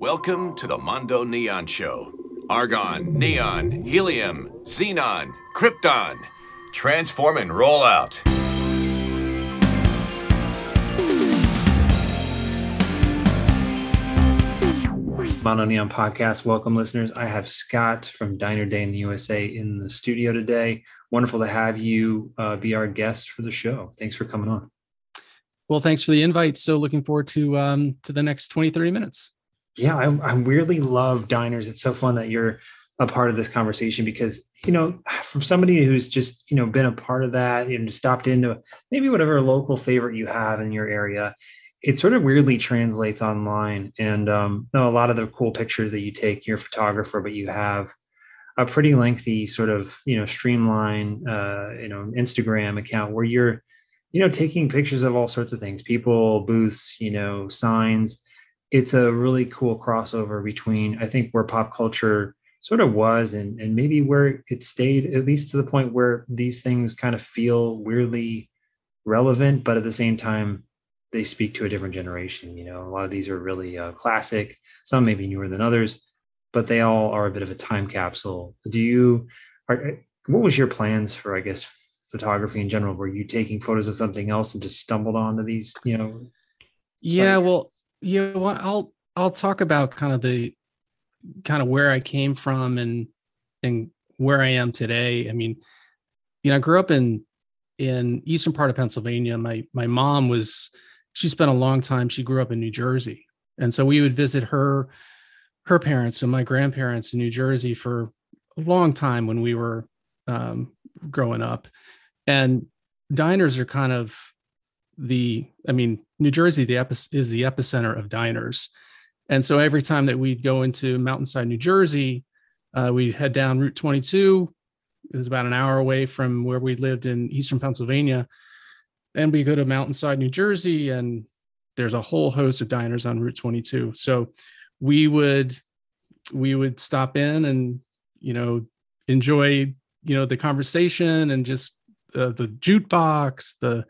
Welcome to the Mondo Neon Show. Argon, neon, helium, xenon, krypton. Transform and roll out. Mondo Neon Podcast. Welcome, listeners. I have Scott from Diner Day in the USA in the studio today. Wonderful to have you uh, be our guest for the show. Thanks for coming on. Well, thanks for the invite. So looking forward to um, to the next 20, 30 minutes. Yeah, I, I weirdly love diners. It's so fun that you're a part of this conversation because, you know, from somebody who's just, you know, been a part of that and just stopped into maybe whatever local favorite you have in your area, it sort of weirdly translates online. And um, you know, a lot of the cool pictures that you take, you're a photographer, but you have a pretty lengthy sort of, you know, streamline, uh, you know, Instagram account where you're, you know, taking pictures of all sorts of things, people, booths, you know, signs. It's a really cool crossover between, I think, where pop culture sort of was and, and maybe where it stayed, at least to the point where these things kind of feel weirdly relevant, but at the same time, they speak to a different generation. You know, a lot of these are really uh, classic, some maybe newer than others, but they all are a bit of a time capsule. Do you, are, what was your plans for, I guess, photography in general? Were you taking photos of something else and just stumbled onto these, you know? Yeah, well, you know what, I'll, I'll talk about kind of the, kind of where I came from and, and where I am today. I mean, you know, I grew up in, in eastern part of Pennsylvania. My, my mom was, she spent a long time she grew up in new jersey and so we would visit her her parents and my grandparents in new jersey for a long time when we were um, growing up and diners are kind of the i mean new jersey the epi- is the epicenter of diners. And so every time that we'd go into mountainside new jersey uh, we'd head down route 22 it was about an hour away from where we lived in eastern pennsylvania. And we go to Mountainside, New Jersey, and there's a whole host of diners on Route 22. So we would we would stop in and you know enjoy you know the conversation and just uh, the jukebox, the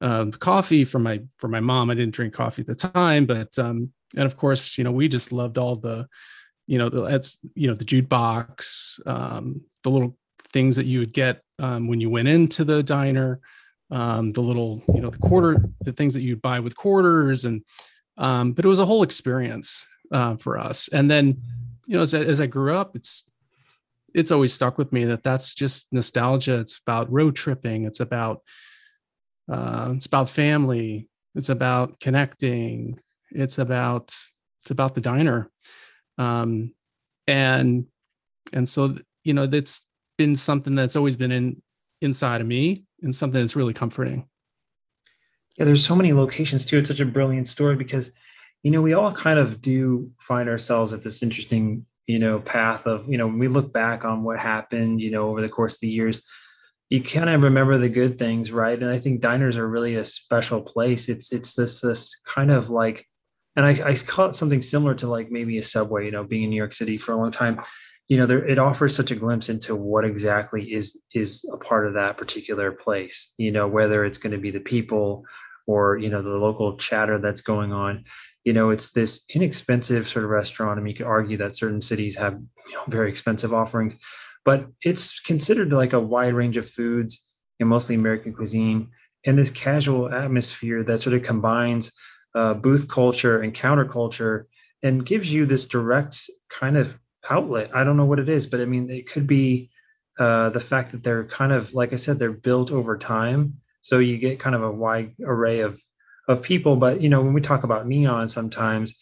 um, coffee for my for my mom. I didn't drink coffee at the time, but um, and of course you know we just loved all the you know the that's you know the jukebox, um, the little things that you would get um, when you went into the diner um, the little, you know, the quarter, the things that you'd buy with quarters, and um, but it was a whole experience uh, for us. And then, you know, as, as I grew up, it's it's always stuck with me that that's just nostalgia. It's about road tripping. It's about uh, it's about family. It's about connecting. It's about it's about the diner, um, and and so you know that's been something that's always been in inside of me and something that's really comforting. Yeah, there's so many locations too. It's such a brilliant story because, you know, we all kind of do find ourselves at this interesting, you know, path of, you know, when we look back on what happened, you know, over the course of the years, you kind of remember the good things, right? And I think diners are really a special place. It's it's this this kind of like, and I, I call it something similar to like maybe a subway, you know, being in New York City for a long time you know there it offers such a glimpse into what exactly is is a part of that particular place you know whether it's going to be the people or you know the local chatter that's going on you know it's this inexpensive sort of restaurant I mean you could argue that certain cities have you know, very expensive offerings but it's considered like a wide range of foods and mostly american cuisine and this casual atmosphere that sort of combines uh, booth culture and counterculture and gives you this direct kind of outlet. I don't know what it is, but I mean, it could be uh, the fact that they're kind of, like I said, they're built over time. So you get kind of a wide array of of people. But you know, when we talk about neon, sometimes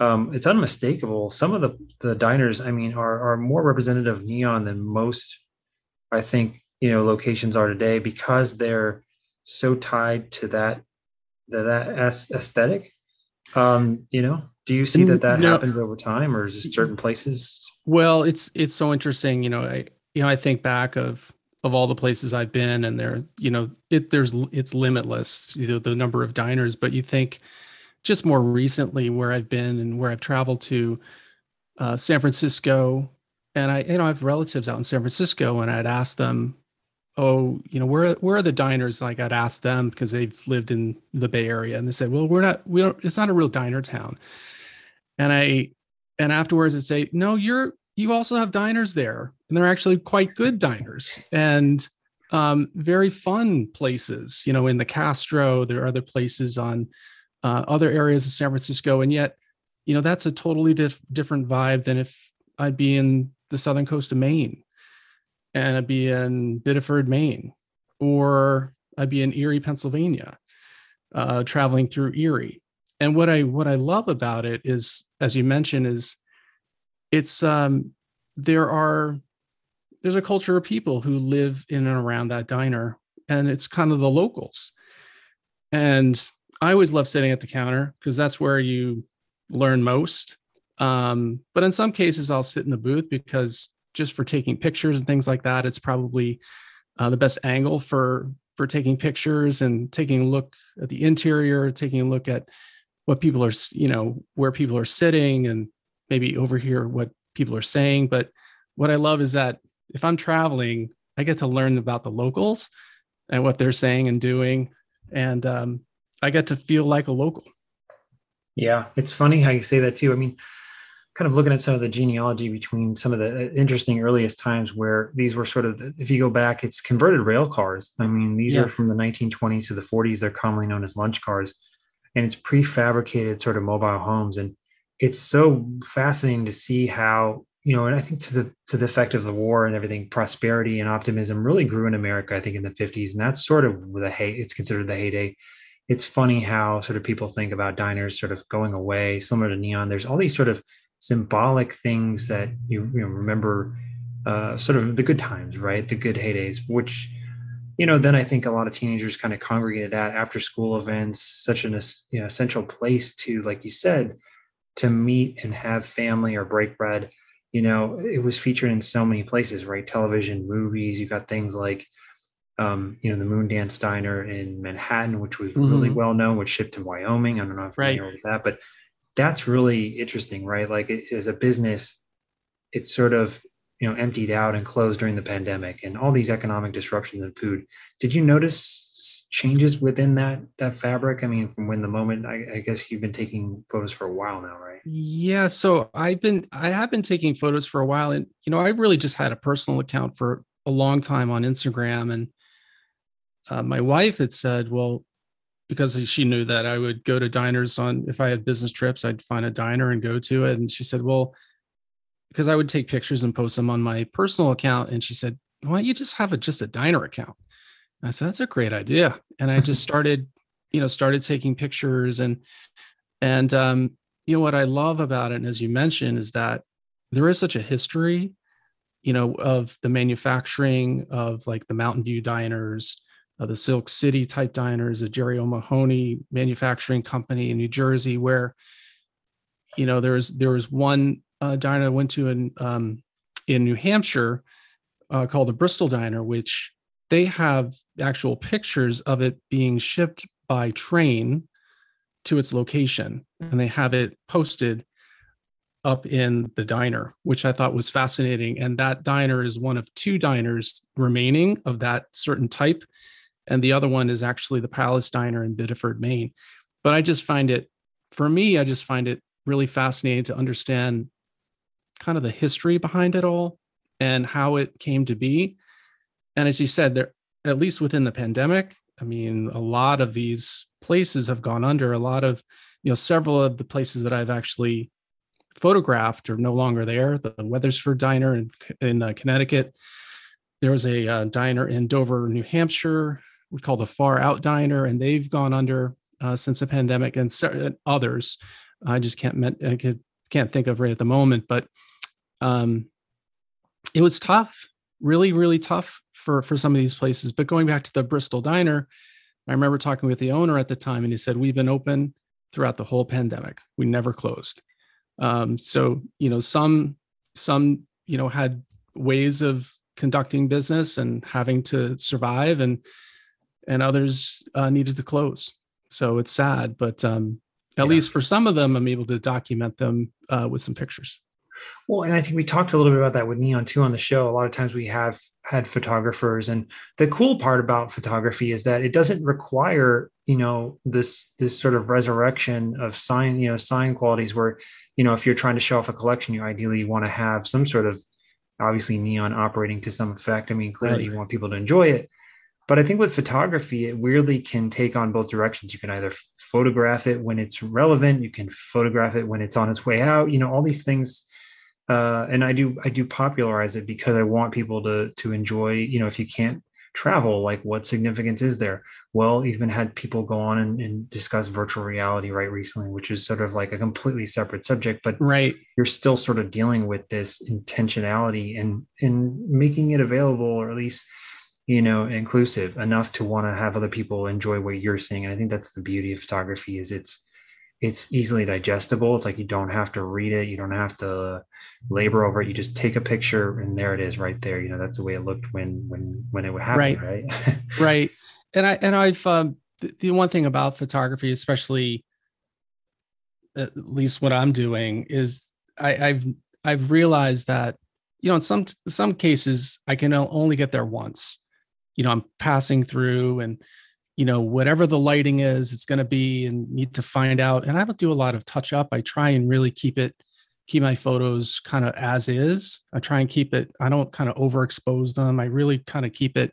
um, it's unmistakable. Some of the the diners, I mean, are are more representative of neon than most. I think you know locations are today because they're so tied to that that, that aesthetic. Um, you know, do you see that that no, happens over time, or is it certain places? Well, it's it's so interesting. You know, I you know I think back of of all the places I've been, and there, you know, it there's it's limitless, you know, the number of diners. But you think just more recently where I've been and where I've traveled to, uh, San Francisco, and I you know I have relatives out in San Francisco, and I'd ask them, oh, you know, where where are the diners? Like I'd ask them because they've lived in the Bay Area, and they said, well, we're not we don't. It's not a real diner town and I and afterwards it'd say, no, you're you also have diners there, and they're actually quite good diners and um, very fun places. You know, in the Castro, there are other places on uh, other areas of San Francisco, and yet, you know, that's a totally diff- different vibe than if I'd be in the southern coast of Maine, and I'd be in Biddeford, Maine, or I'd be in Erie, Pennsylvania, uh, traveling through Erie. And what I what I love about it is, as you mentioned, is it's um, there are there's a culture of people who live in and around that diner, and it's kind of the locals. And I always love sitting at the counter because that's where you learn most. Um, but in some cases, I'll sit in the booth because just for taking pictures and things like that, it's probably uh, the best angle for for taking pictures and taking a look at the interior, taking a look at what people are, you know, where people are sitting, and maybe overhear what people are saying. But what I love is that if I'm traveling, I get to learn about the locals and what they're saying and doing, and um, I get to feel like a local. Yeah, it's funny how you say that too. I mean, kind of looking at some of the genealogy between some of the uh, interesting earliest times where these were sort of, if you go back, it's converted rail cars. I mean, these yeah. are from the 1920s to the 40s. They're commonly known as lunch cars, and it's prefabricated sort of mobile homes. And it's so fascinating to see how you know, and I think to the to the effect of the war and everything, prosperity and optimism really grew in America. I think in the 50s, and that's sort of the hey, it's considered the heyday it's funny how sort of people think about diners sort of going away, similar to neon. There's all these sort of symbolic things that you, you know, remember uh, sort of the good times, right? The good heydays, which, you know, then I think a lot of teenagers kind of congregated at after school events, such an you know, essential place to, like you said, to meet and have family or break bread. You know, it was featured in so many places, right? Television, movies. You got things like, um, you know, the Moondance Diner in Manhattan, which was mm-hmm. really well known, which shipped to Wyoming. I don't know if you're familiar with that, but that's really interesting, right? Like it, as a business, it's sort of you know emptied out and closed during the pandemic and all these economic disruptions in food. Did you notice changes within that that fabric? I mean, from when the moment I, I guess you've been taking photos for a while now, right? Yeah. So I've been I have been taking photos for a while, and you know I really just had a personal account for a long time on Instagram, and uh, my wife had said, well, because she knew that I would go to diners on if I had business trips, I'd find a diner and go to it. And she said, Well, because I would take pictures and post them on my personal account. And she said, Why don't you just have a just a diner account? And I said, That's a great idea. And I just started, you know, started taking pictures and and um, you know what I love about it, and as you mentioned, is that there is such a history, you know, of the manufacturing of like the Mountain View diners uh, the Silk City type diners, a Jerry O'Mahony manufacturing company in New Jersey, where you know there was there was one uh, diner I went to in um, in New Hampshire uh, called the Bristol Diner, which they have actual pictures of it being shipped by train to its location, and they have it posted up in the diner, which I thought was fascinating. And that diner is one of two diners remaining of that certain type and the other one is actually the Palace Diner in Biddeford, Maine. But I just find it, for me, I just find it really fascinating to understand kind of the history behind it all and how it came to be. And as you said, there, at least within the pandemic, I mean, a lot of these places have gone under. A lot of, you know, several of the places that I've actually photographed are no longer there. The Wethersfield Diner in, in uh, Connecticut. There was a uh, diner in Dover, New Hampshire we call the Far Out Diner, and they've gone under uh, since the pandemic, and certain others. I just can't I can't think of right at the moment, but um, it was tough, really, really tough for for some of these places. But going back to the Bristol Diner, I remember talking with the owner at the time, and he said we've been open throughout the whole pandemic. We never closed. Um, so you know, some some you know had ways of conducting business and having to survive and and others uh, needed to close. So it's sad, but um, at yeah. least for some of them, I'm able to document them uh, with some pictures. Well, and I think we talked a little bit about that with Neon too on the show. A lot of times we have had photographers, and the cool part about photography is that it doesn't require, you know, this this sort of resurrection of sign, you know, sign qualities where, you know, if you're trying to show off a collection, you ideally want to have some sort of obviously neon operating to some effect. I mean, clearly right. you want people to enjoy it. But I think with photography, it weirdly can take on both directions. You can either photograph it when it's relevant, you can photograph it when it's on its way out, you know, all these things uh, and I do I do popularize it because I want people to to enjoy. You know, if you can't travel, like what significance is there? Well, even had people go on and, and, discuss virtual reality right recently, which is sort of like a completely separate subject, but right, you're still sort of dealing with this intentionality and and making it available, or at least you know inclusive enough to want to have other people enjoy what you're seeing. And I think that's the beauty of photography is it's it's easily digestible. It's like you don't have to read it, you don't have to labor over it. You just take a picture and there it is right there. You know, that's the way it looked when when when it would happen, right? Right. right. And I and I've um the, the one thing about photography, especially at least what I'm doing, is I, I've I've realized that you know in some some cases I can only get there once. You know, I'm passing through and you know whatever the lighting is it's going to be and need to find out. And i don't do a lot of touch up. I try and really keep it keep my photos kind of as is. I try and keep it i don't kind of overexpose them. I really kind of keep it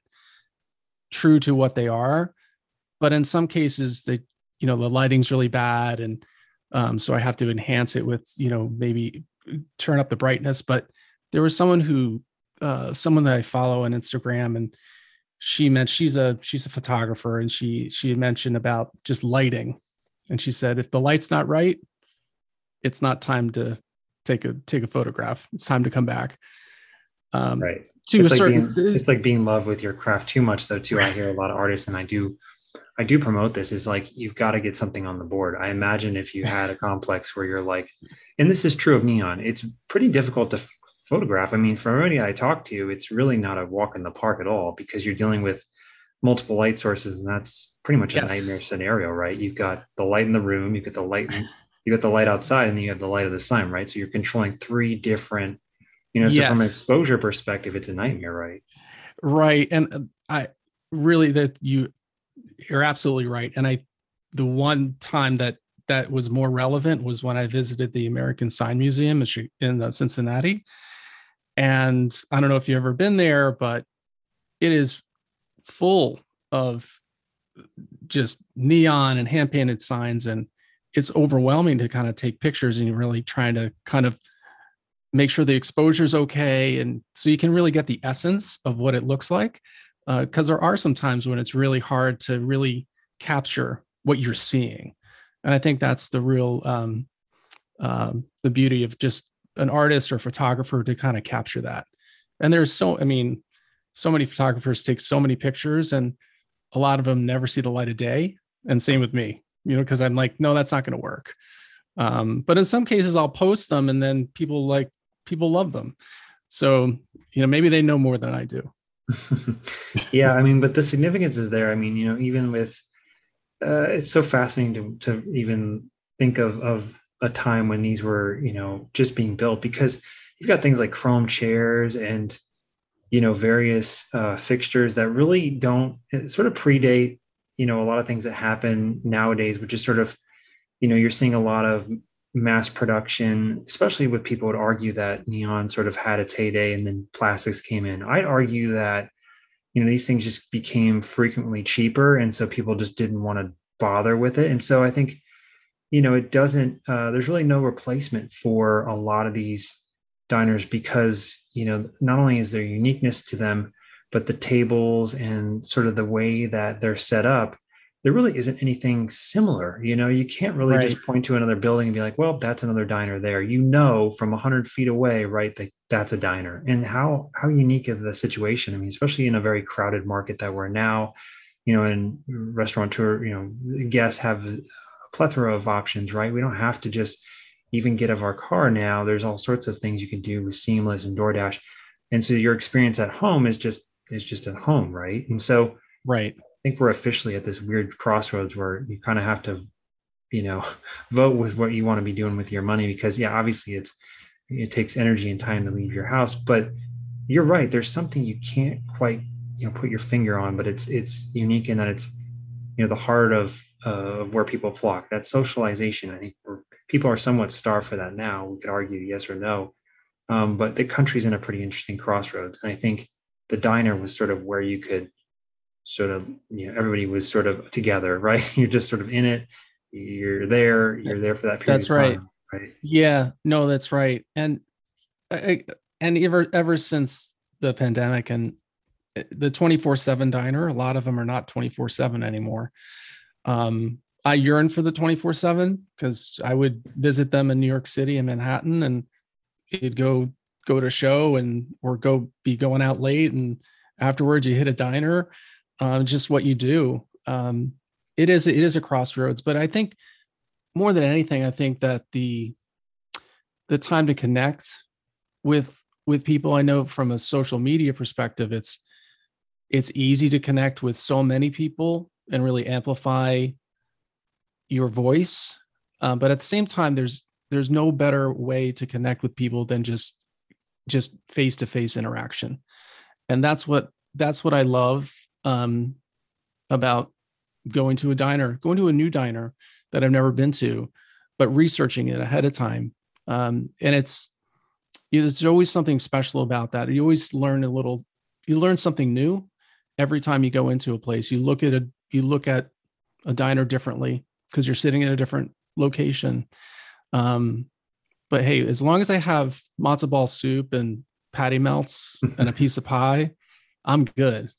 true to what they are. But in some cases the you know the lighting's really bad and um, so i have to enhance it with you know maybe turn up the brightness. But there was someone who uh, someone that i follow on instagram and she meant she's a she's a photographer and she she mentioned about just lighting. And she said if the light's not right it's not time to take a take a photograph. It's time to come back. Um right. to it's, like certain, being, it's like being in love with your craft too much though too. I hear a lot of artists and i do i do promote this is like you've got to get something on the board. I imagine if you had a complex where you're like and this is true of neon it's pretty difficult to photograph. I mean, for everybody I talk to, it's really not a walk in the park at all because you're dealing with multiple light sources, and that's pretty much a yes. nightmare scenario, right? You've got the light in the room, you get the light, you got the light outside, and then you have the light of the sun, right? So you're controlling three different, you know. So yes. from an exposure perspective, it's a nightmare, right? Right, and uh, I really that you you're absolutely right, and I the one time that that was more relevant was when I visited the American Sign Museum in Cincinnati and I don't know if you've ever been there, but it is full of just neon and hand painted signs. And it's overwhelming to kind of take pictures and you're really trying to kind of make sure the exposure is okay. And so you can really get the essence of what it looks like. Because uh, there are some times when it's really hard to really capture what you're seeing. And I think that's the real um, um, the beauty of just an artist or photographer to kind of capture that. And there's so, I mean, so many photographers take so many pictures and a lot of them never see the light of day. And same with me, you know, because I'm like, no, that's not going to work. Um, but in some cases, I'll post them and then people like, people love them. So, you know, maybe they know more than I do. yeah. I mean, but the significance is there. I mean, you know, even with, uh, it's so fascinating to, to even think of, of a time when these were you know just being built because you've got things like chrome chairs and you know various uh, fixtures that really don't sort of predate you know a lot of things that happen nowadays which is sort of you know you're seeing a lot of mass production especially with people would argue that neon sort of had its heyday and then plastics came in. I'd argue that you know these things just became frequently cheaper and so people just didn't want to bother with it. And so i think you know, it doesn't, uh, there's really no replacement for a lot of these diners because, you know, not only is there uniqueness to them, but the tables and sort of the way that they're set up, there really isn't anything similar. You know, you can't really right. just point to another building and be like, well, that's another diner there. You know, from 100 feet away, right, that that's a diner. And how how unique is the situation? I mean, especially in a very crowded market that we're now, you know, and restaurateur, you know, guests have plethora of options, right? We don't have to just even get of our car now. There's all sorts of things you can do with Seamless and DoorDash. And so your experience at home is just is just at home, right? And so right. I think we're officially at this weird crossroads where you kind of have to, you know, vote with what you want to be doing with your money because yeah, obviously it's it takes energy and time to leave your house. But you're right. There's something you can't quite you know put your finger on, but it's it's unique in that it's you know the heart of of where people flock. That socialization. I think people are somewhat starved for that now. We could argue yes or no, um, but the country's in a pretty interesting crossroads, and I think the diner was sort of where you could sort of you know everybody was sort of together, right? You're just sort of in it. You're there. You're there for that period. That's right. Right. Yeah. No, that's right. And and ever ever since the pandemic and eh, the 24/7 diner, a lot of them are not 24/7 anymore. Um, I yearn for the 24/7 because I would visit them in New York City and Manhattan, and you'd go go to a show and or go be going out late, and afterwards you hit a diner. Um, just what you do. Um, it is it is a crossroads, but I think more than anything, I think that the the time to connect with with people i know from a social media perspective it's it's easy to connect with so many people and really amplify your voice um, but at the same time there's there's no better way to connect with people than just just face to face interaction and that's what that's what i love um, about going to a diner going to a new diner that i've never been to but researching it ahead of time um, and it's you know, there's always something special about that. You always learn a little, you learn something new every time you go into a place. You look at a, you look at a diner differently because you're sitting in a different location. Um, but hey, as long as I have matzo ball soup and patty melts and a piece of pie, I'm good.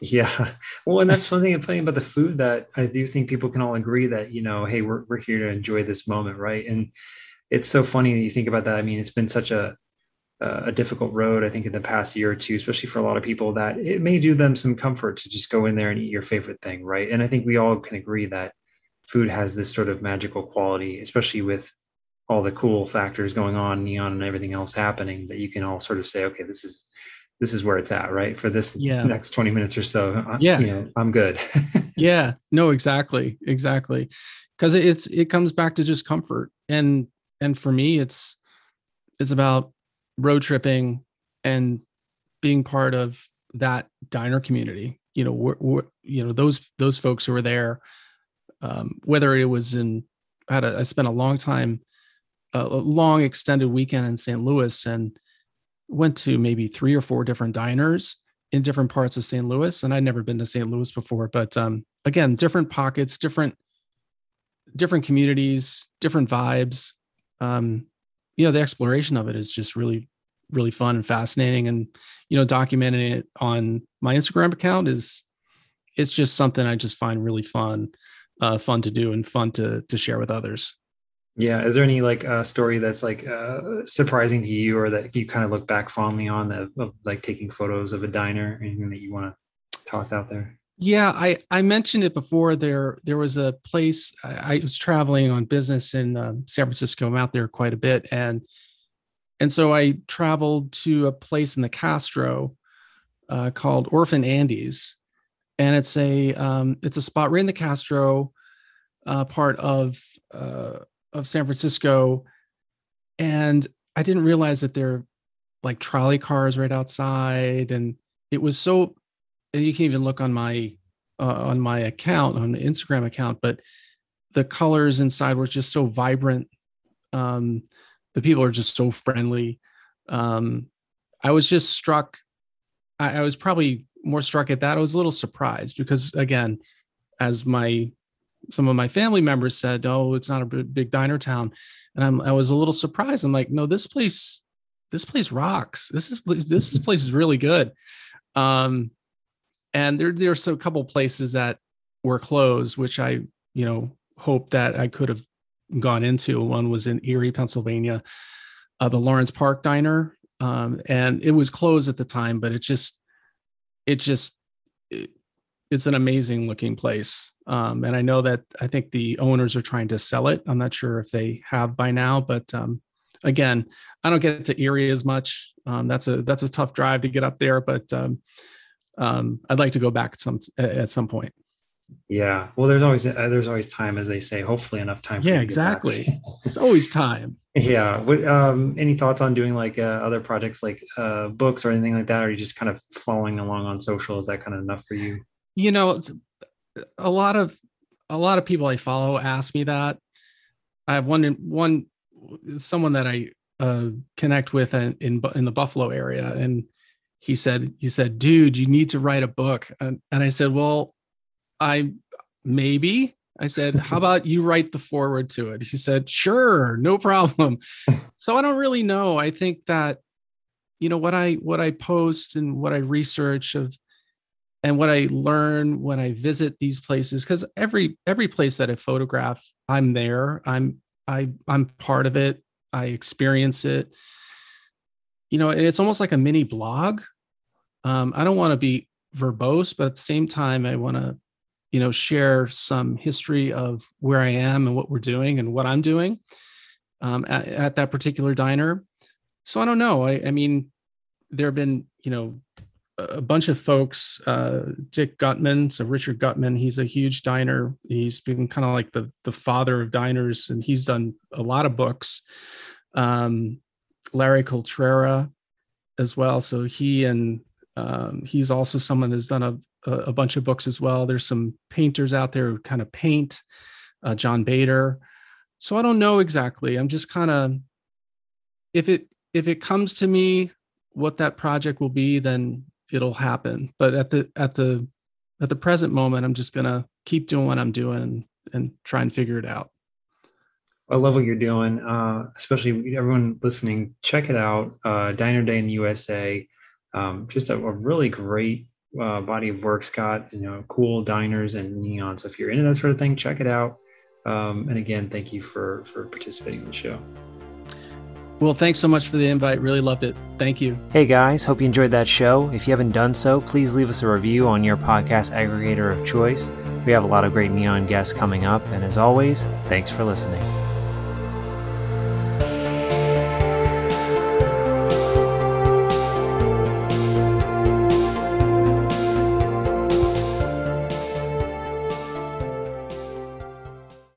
Yeah. Well, and that's one thing I'm playing about the food that I do think people can all agree that, you know, hey, we're, we're here to enjoy this moment. Right. And it's so funny that you think about that. I mean, it's been such a, Uh, a difficult road, I think, in the past year or two, especially for a lot of people, that it may do them some comfort to just go in there and eat your favorite thing, right? And I think we all can agree that food has this sort of magical quality, especially with all the cool factors going on, neon and everything else happening, that you can all sort of say, okay, this is this is where it's at, right? For this yeah. next 20 minutes or so. Yeah. You know, I'm good. yeah. No, exactly. Exactly. Because it's it comes back to just comfort. And and for me, it's it's about road tripping and being part of that diner community you know we're, we're, you know those those folks who were there um, whether it was in I had a, I spent a long time a long extended weekend in St. Louis and went to maybe three or four different diners in different parts of St. Louis and I'd never been to St. Louis before but um, again different pockets different different communities different vibes um, you know the exploration of it is just really really fun and fascinating. And you know documenting it on my instagram account is it's just something i just find really fun uh, fun to do and fun to to share with others. Yeah. Is there any like uh, story that's like uh, surprising to you or that you kind of look back fondly on of, of like taking photos of a diner anything that you want to toss out there yeah, I I mentioned it before. There there was a place I, I was traveling on business in um, San Francisco. I'm out there quite a bit, and and so I traveled to a place in the Castro uh, called Orphan Andy's, and it's a um, it's a spot right in the Castro uh, part of uh, of San Francisco, and I didn't realize that there are like trolley cars right outside, and it was so and you can even look on my uh, on my account on the Instagram account, but the colors inside were just so vibrant. Um, the people are just so friendly. Um, I was just struck. I, I was probably more struck at that. I was a little surprised because, again, as my some of my family members said, "Oh, it's not a big diner town," and I'm I was a little surprised. I'm like, "No, this place, this place rocks. This is this place is really good." Um, and there there's a couple places that were closed which i you know hope that i could have gone into. One was in erie pennsylvania uh, the lawrence park diner. Um, and it was closed at the time but it just it just it, it's an amazing looking place. Um, and i know that i think the owners are trying to sell it. I'm not sure if they have by now but um, again i don't get to erie as much. Um, that's a that's a tough drive to get up there but um, I'd like to go back at some at some point. Yeah, well, there's always uh, there's always time, as they say. Hopefully, enough time. Yeah, exactly. there's always time. Yeah. What, um, any thoughts on doing like uh, other projects like uh, books or anything like that? Or are you just kind of following along on social? Is that kind of enough for you? You know, a lot of a lot of people I follow ask me that. I have one one someone that I uh, connect with in, in in the Buffalo area, and he said he said, "Dude, you need to write a book." And, and I said, "Well, I maybe." I said, "How about you write the forward to it?" He said, "Sure, no problem." so I don't really know. I think that you know what I what I post and what I research of and what I learn when I visit these places because every every place that I photograph, I'm there. I'm I I'm part of it. I experience it. You know, it's almost like a mini blog. Um, I don't want to be verbose, but at the same time, I want to, you know, share some history of where I am and what we're doing and what I'm doing um, at, at that particular diner. So I don't know. I, I mean, there have been, you know, a bunch of folks, uh, Dick Gutman, so Richard Gutman, he's a huge diner. He's been kind of like the the father of diners, and he's done a lot of books. Um, Larry Cultrera as well. So he and um, he's also someone that's done a, a bunch of books as well. There's some painters out there who kind of paint. Uh, John Baeder. So I don't know exactly. I'm just kind of if it if it comes to me what that project will be, then it'll happen. But at the at the at the present moment, I'm just gonna keep doing what I'm doing and and try and figure it out. I love what you're doing, uh, especially everyone listening. Check it out, uh, Diner Day in the USA. Um, just a, a, really great uh, body of work, Scott. You know, cool diners and neon. So if you're into that sort of thing, check it out. Um, and again, thank you for for participating in the show. Well, thanks so much for the invite. Really loved it. Thank you. Hey guys, hope you enjoyed that show. If you haven't done so, please leave us a review on your podcast aggregator of choice. We have a lot of great neon guests coming up, and as always, thanks for listening.